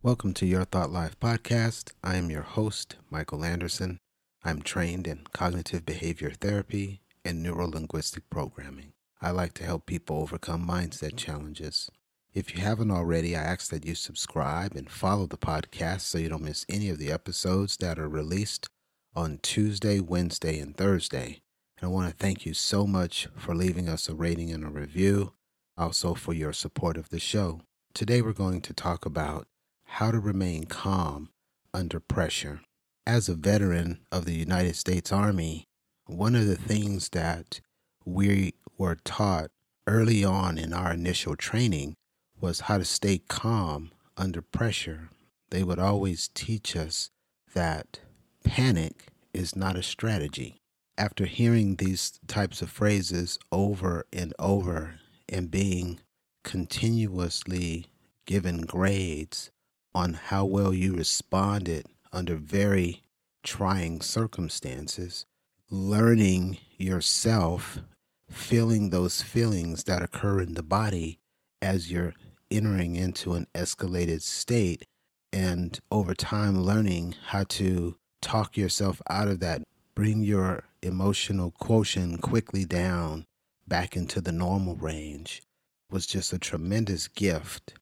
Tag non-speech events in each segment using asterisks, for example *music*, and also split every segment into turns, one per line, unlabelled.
Welcome to Your Thought Life podcast. I am your host, Michael Anderson. I'm trained in cognitive behavior therapy and neurolinguistic programming. I like to help people overcome mindset challenges. If you haven't already, I ask that you subscribe and follow the podcast so you don't miss any of the episodes that are released on Tuesday, Wednesday, and Thursday. And I want to thank you so much for leaving us a rating and a review, also for your support of the show. Today, we're going to talk about how to remain calm under pressure. As a veteran of the United States Army, one of the things that we were taught early on in our initial training was how to stay calm under pressure. They would always teach us that panic is not a strategy. After hearing these types of phrases over and over and being continuously given grades on how well you responded under very trying circumstances, learning yourself, feeling those feelings that occur in the body as you're entering into an escalated state, and over time learning how to talk yourself out of that, bring your emotional quotient quickly down back into the normal range was just a tremendous gift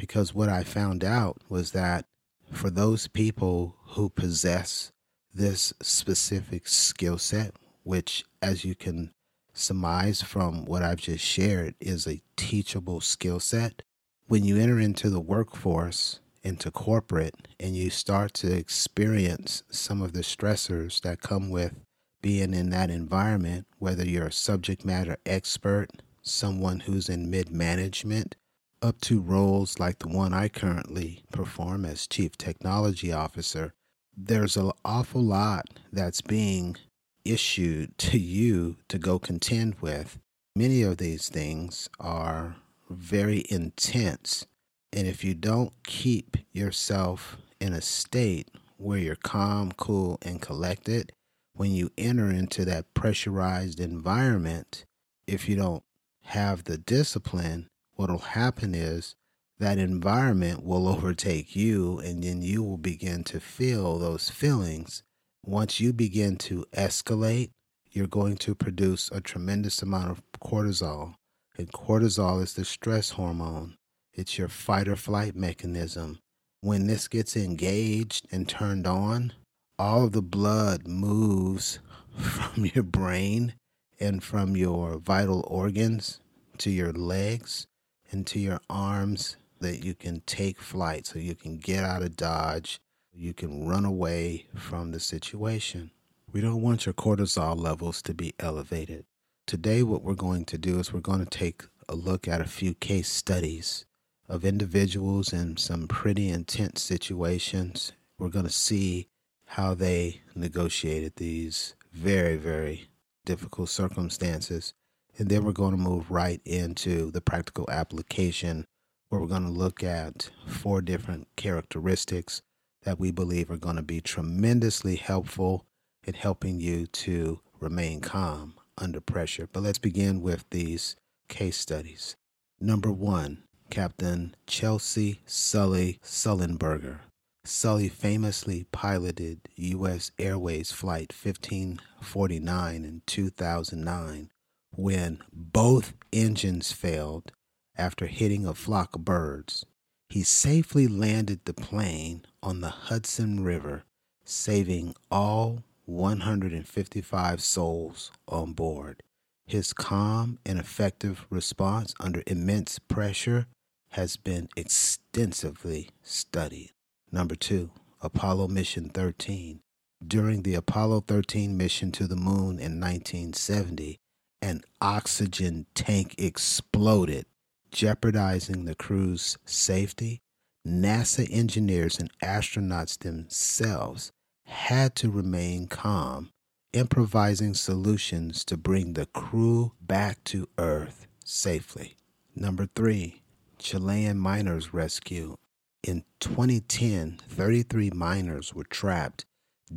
because what I found out was that for those people who possess this specific skill set, which, as you can surmise from what I've just shared, is a teachable skill set, when you enter into the workforce, into corporate, and you start to experience some of the stressors that come with being in that environment, whether you're a subject matter expert, someone who's in mid management, up to roles like the one I currently perform as Chief Technology Officer, there's an awful lot that's being issued to you to go contend with. Many of these things are very intense. And if you don't keep yourself in a state where you're calm, cool, and collected, when you enter into that pressurized environment, if you don't have the discipline what'll happen is that environment will *laughs* overtake you, and then you will begin to feel those feelings. Once you begin to escalate, you're going to produce a tremendous amount of cortisol. And cortisol is the stress hormone, it's your fight or flight mechanism. When this gets engaged and turned on, all of the blood moves *laughs* from your brain and from your vital organs to your legs into your arms that you can take flight so you can get out of Dodge. You can run away from the situation. We don't want your cortisol levels to be elevated. Today, what we're going to do is we're going to take a look at a few case studies of individuals in some pretty intense situations. We're going to see how they negotiated these very, very difficult circumstances and then we're going to move right into the practical application where we're going to look at four different characteristics that we believe are going to be tremendously helpful in helping you to remain calm under pressure. But let's begin with these case studies. Number one, Captain Chesley Sully Sullenberger. Sully famously piloted U.S. Airways Flight 1549 in 2009 when both engines failed after hitting a flock of birds. He safely landed the plane on the Hudson River, saving all 155 souls on board. His calm and effective response under immense pressure has been extensively studied. Number two, Apollo Mission 13. During the Apollo 13 mission to the moon in 1970, an oxygen tank exploded, jeopardizing the crew's safety, NASA engineers and astronauts themselves had to remain calm, improvising solutions to bring the crew back to Earth safely. Number three, Chilean miners rescue. In 2010, 33 miners were trapped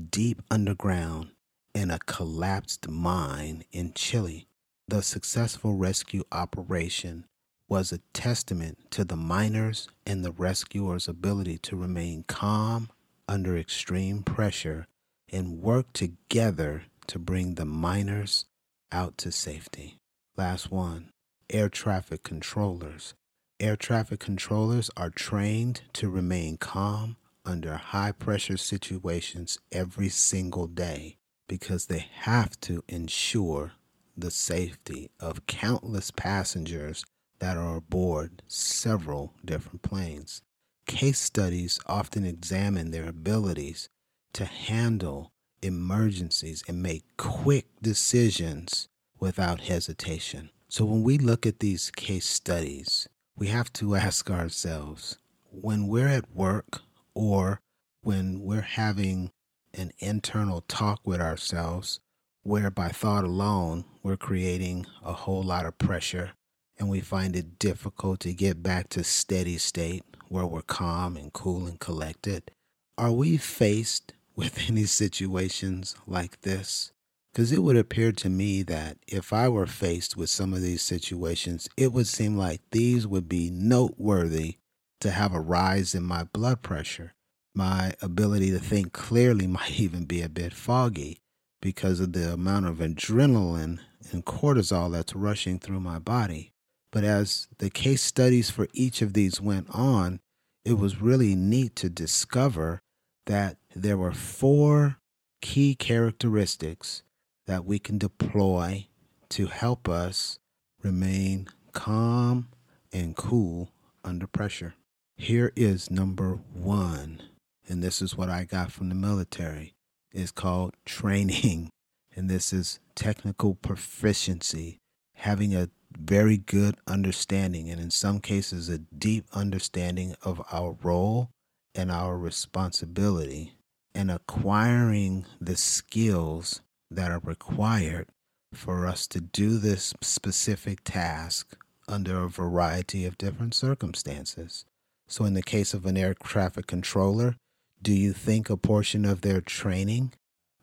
deep underground in a collapsed mine in Chile. The successful rescue operation was a testament to the miners and the rescuers' ability to remain calm under extreme pressure and work together to bring the miners out to safety. Last one air traffic controllers. Air traffic controllers are trained to remain calm under high pressure situations every single day because they have to ensure the safety of countless passengers that are aboard several different planes. Case studies often examine their abilities to handle emergencies and make quick decisions without hesitation. So, when we look at these case studies, we have to *laughs* ask ourselves when we're at work or when we're having an internal talk with ourselves, where by thought alone we're creating a whole lot of pressure and we find it difficult to get back to steady state where we're calm and cool and collected. Are we faced *laughs* with any situations like this? Because it would appear to me that if I were faced with some of these situations, it would seem like these would be noteworthy to have a rise in my blood pressure. My ability to think clearly *laughs* might even be a bit foggy because of the amount of adrenaline and cortisol that's rushing through my body. But as the case studies for each of these went on, it was really neat to discover that there were four key characteristics that we can deploy to help us remain calm and cool under pressure. Here is number one, and this is what I got from the military. It's called training, *laughs* and this is technical proficiency, having a very good understanding, and in some cases, a deep understanding of our role and our responsibility, and acquiring the skills that are required for us to do this specific task under a variety of different circumstances. So, in the case of an air traffic controller, do you think a portion of their training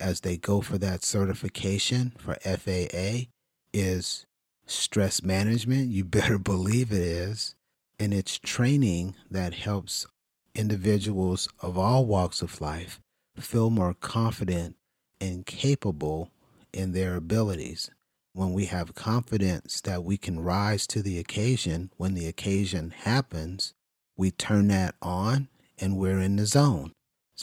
as they go for that certification for FAA is stress management? You better *laughs* believe it is. And it's training that helps individuals of all walks of life feel more confident and capable in their abilities. When we have confidence that we can rise to the occasion when the occasion happens, we turn that on and we're in the zone.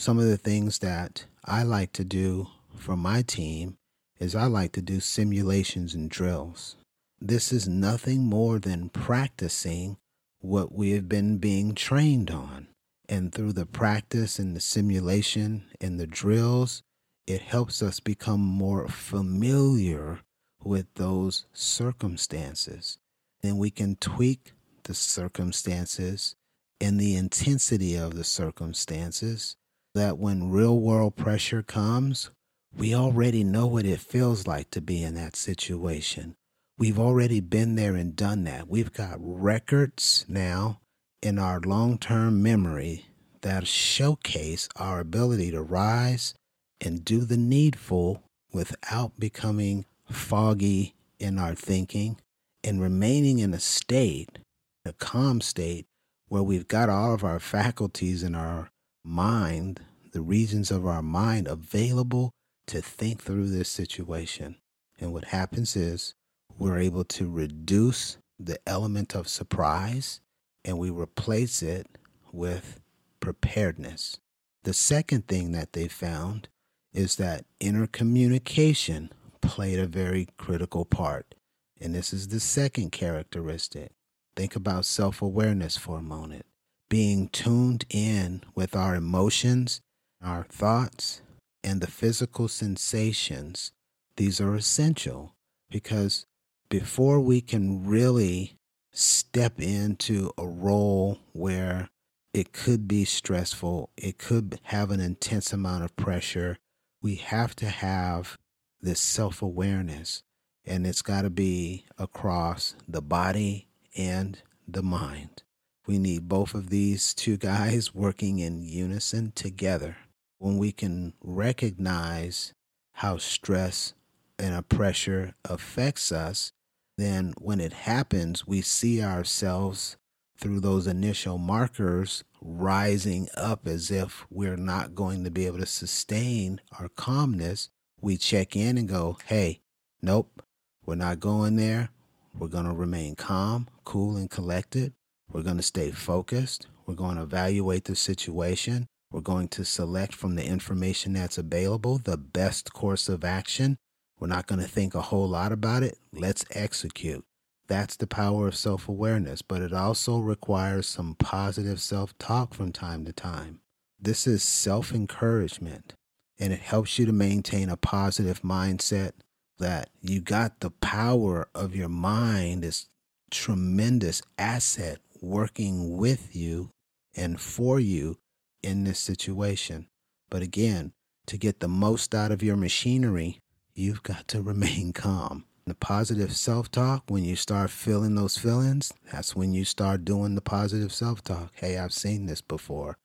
Some of the things that I like to do for my team is I like to do simulations and drills. This is nothing more than practicing what we have been being trained on. And through the practice and the simulation and the drills, it helps us become more familiar with those circumstances. And we can tweak the circumstances and the intensity of the circumstances that when real world pressure comes, we already know what it feels like to be in that situation. We've already been there and done that. We've got records now in our long term memory that showcase our ability to rise and do the needful without becoming foggy in our thinking and remaining in a state, a calm state where we've got all of our faculties in our mind, the regions of our mind available to think through this situation. And what happens is we're able to reduce the element of surprise and we replace it with preparedness. The second thing that they found is that inner communication played a very critical part. And this is the second characteristic. Think about self awareness for a moment. Being tuned in with our emotions, our thoughts, and the physical sensations. These are essential because before we can really step into a role where it could be stressful, it could have an intense amount of pressure, we have to have this self awareness. And it's got to be across the body, and the mind. We need both of these two guys *laughs* working in unison together. When we can recognize how stress and a pressure affects us, then when it happens, we see ourselves through those initial markers rising up as if we're not going to be able to sustain our calmness. We check in and go, hey, nope, we're not going there. We're going to remain calm, cool, and collected. We're going to stay focused. We're going to evaluate the situation. We're going to select from the information that's available the best course of action. We're not going to think a whole lot about it. Let's execute. That's the power of self awareness, but it also requires some positive self talk from time to time. This is self encouragement, and it helps you to maintain a positive mindset that you got the power of your mind, this tremendous asset working with you and for you in this situation. But again, to get the most out of your machinery, you've got to *laughs* remain calm. The positive self talk, when you start feeling those feelings, that's when you start doing the positive self talk. Hey, I've seen this before.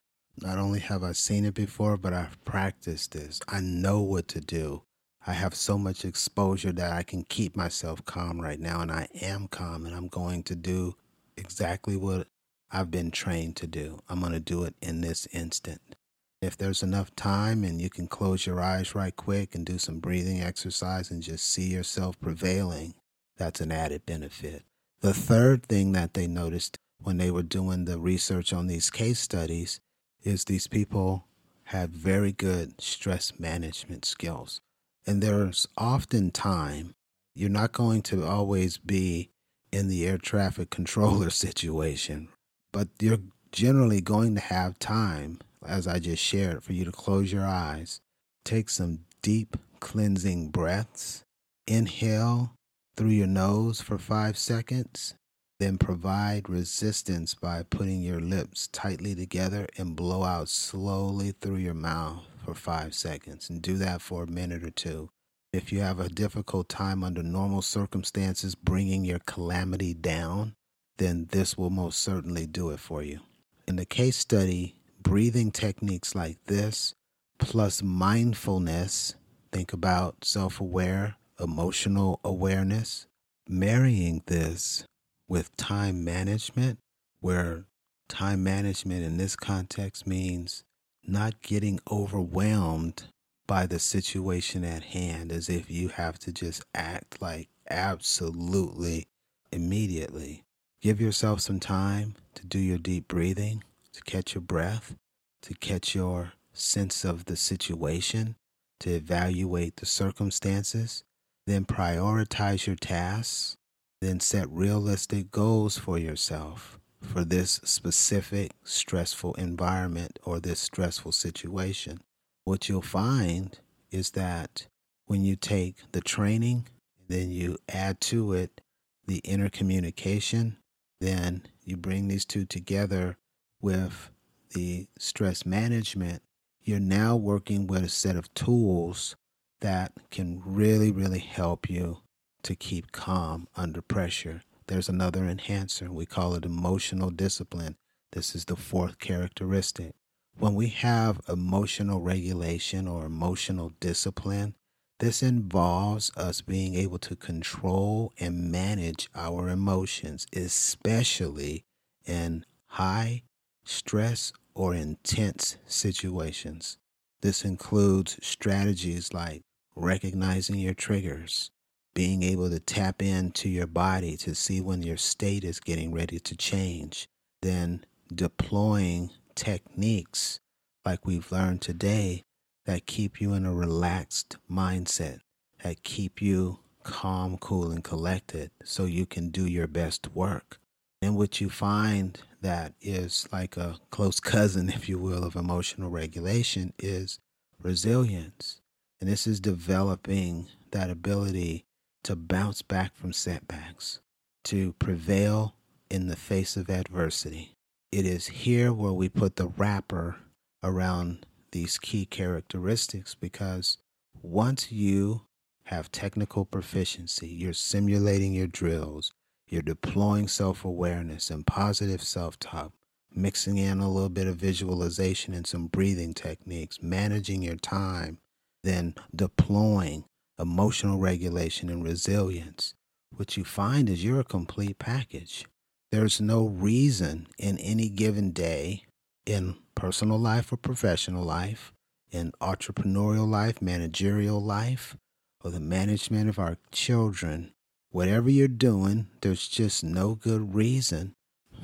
Not only have I seen it before, but I've practiced this. I know what to do. I have so much exposure that I can keep myself calm right now, and I am calm, and I'm going to do exactly what I've been trained to do. I'm going to do it in this instant. If there's enough time and you can close your eyes right quick and do some breathing exercise and just see yourself prevailing, that's an added benefit. The third thing that they noticed when they were doing the research on these case studies is these people have very good stress management skills. And there's often time, you're not going to always be in the air traffic controller *laughs* situation, but you're generally going to have time, as I just shared, for you to close your eyes, take some deep cleansing breaths, inhale through your nose for five seconds, then provide resistance by putting your lips tightly together and blow out slowly through your mouth for five seconds. And do that for a minute or two. If you have a difficult time under normal circumstances bringing your calamity down, then this will most certainly do it for you. In the case study, breathing techniques like this, plus mindfulness, think about self aware, emotional awareness, marrying this with time management, where time management in this context means not getting overwhelmed by the situation at hand as if you have to just act like absolutely immediately. Give yourself some time to do your deep breathing, to catch your breath, to catch your sense of the situation, to evaluate the circumstances, then prioritize your tasks, then set realistic goals for yourself for this specific stressful environment or this stressful situation. What you'll find is that when you take the training, then you add to it the inner communication then you bring these two together with the stress management, you're now working with a set of tools that can really, really help you to keep calm under pressure. There's another enhancer. We call it emotional discipline. This is the fourth characteristic. When we have emotional regulation or emotional discipline, this involves us being able to control and manage our emotions, especially in high stress or intense situations. This includes strategies like recognizing your triggers, being able to tap into your body to see when your state is getting ready to change, then deploying techniques like we've learned today that keep you in a relaxed mindset, that keep you calm, cool, and collected so you can do your best work. And what you find that is like a close *laughs* cousin, if you will, of emotional regulation is resilience. And this is developing that ability to bounce back from setbacks, to prevail in the face of adversity. It is here where we put the wrapper around these key characteristics because once you have technical proficiency, you're simulating your drills, you're deploying self awareness and positive self talk, mixing in a little bit of visualization and some breathing techniques, managing your time, then deploying emotional regulation and resilience. what you find is you're a complete package. There's no reason in any given day, in personal life or professional life, in entrepreneurial life, managerial life, or the management of our children, whatever you're doing, there's just no good reason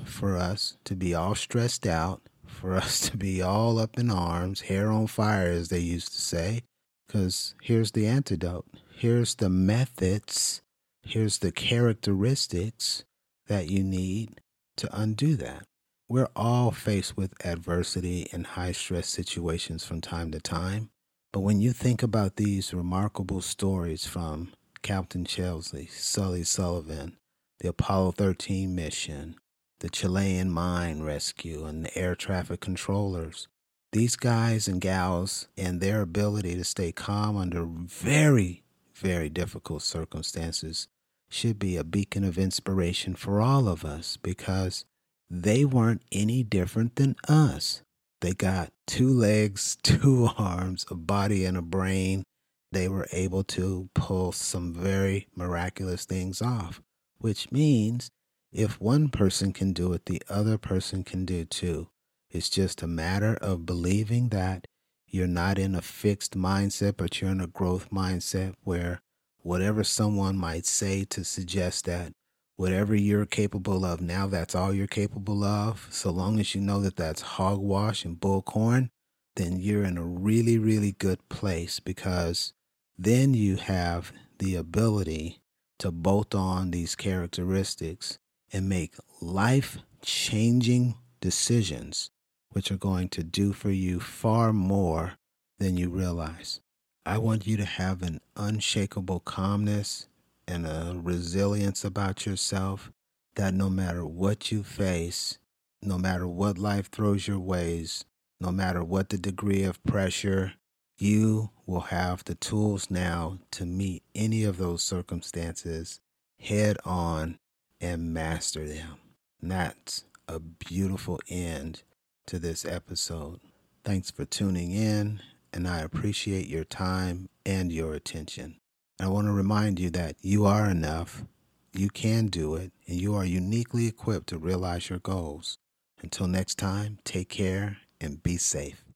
for us to be all stressed out, for *laughs* us to be all up in arms, hair on fire, as they used to say. Because here's the antidote here's the methods, here's the characteristics that you need to undo that. We're all faced with adversity and high stress situations from time to time. But when you think about these remarkable stories from Captain Chesley, Sully Sullivan, the Apollo 13 mission, the Chilean mine rescue, and the air traffic controllers, these guys and gals and their ability to stay calm under very, very difficult circumstances should be a beacon of inspiration for all of us because they weren't any different than us. They got two legs, *laughs* two arms, a body, and a brain. They were able to pull some very miraculous things off, which means if one person can do it, the other person can do too. It's just a matter of believing that you're not in a fixed mindset, but you're in a growth mindset where whatever someone might say to suggest that whatever you're capable of now, that's all you're capable of. So long as you know that that's hogwash and bullcorn, then you're in a really, really good place because then you have the ability to bolt on these characteristics and make life changing decisions, which are going to do for you far more than you realize. I want you to have an unshakable calmness and a resilience about yourself that no matter what you face, no matter what life throws your ways, no matter what the degree of pressure, you will have the tools now to meet any of those circumstances head on and master them. And that's a beautiful end to this episode. Thanks for tuning in, and I appreciate your time and your attention. I want to remind you that you are enough, you can do it, and you are uniquely equipped to realize your goals. Until next time, take care and be safe.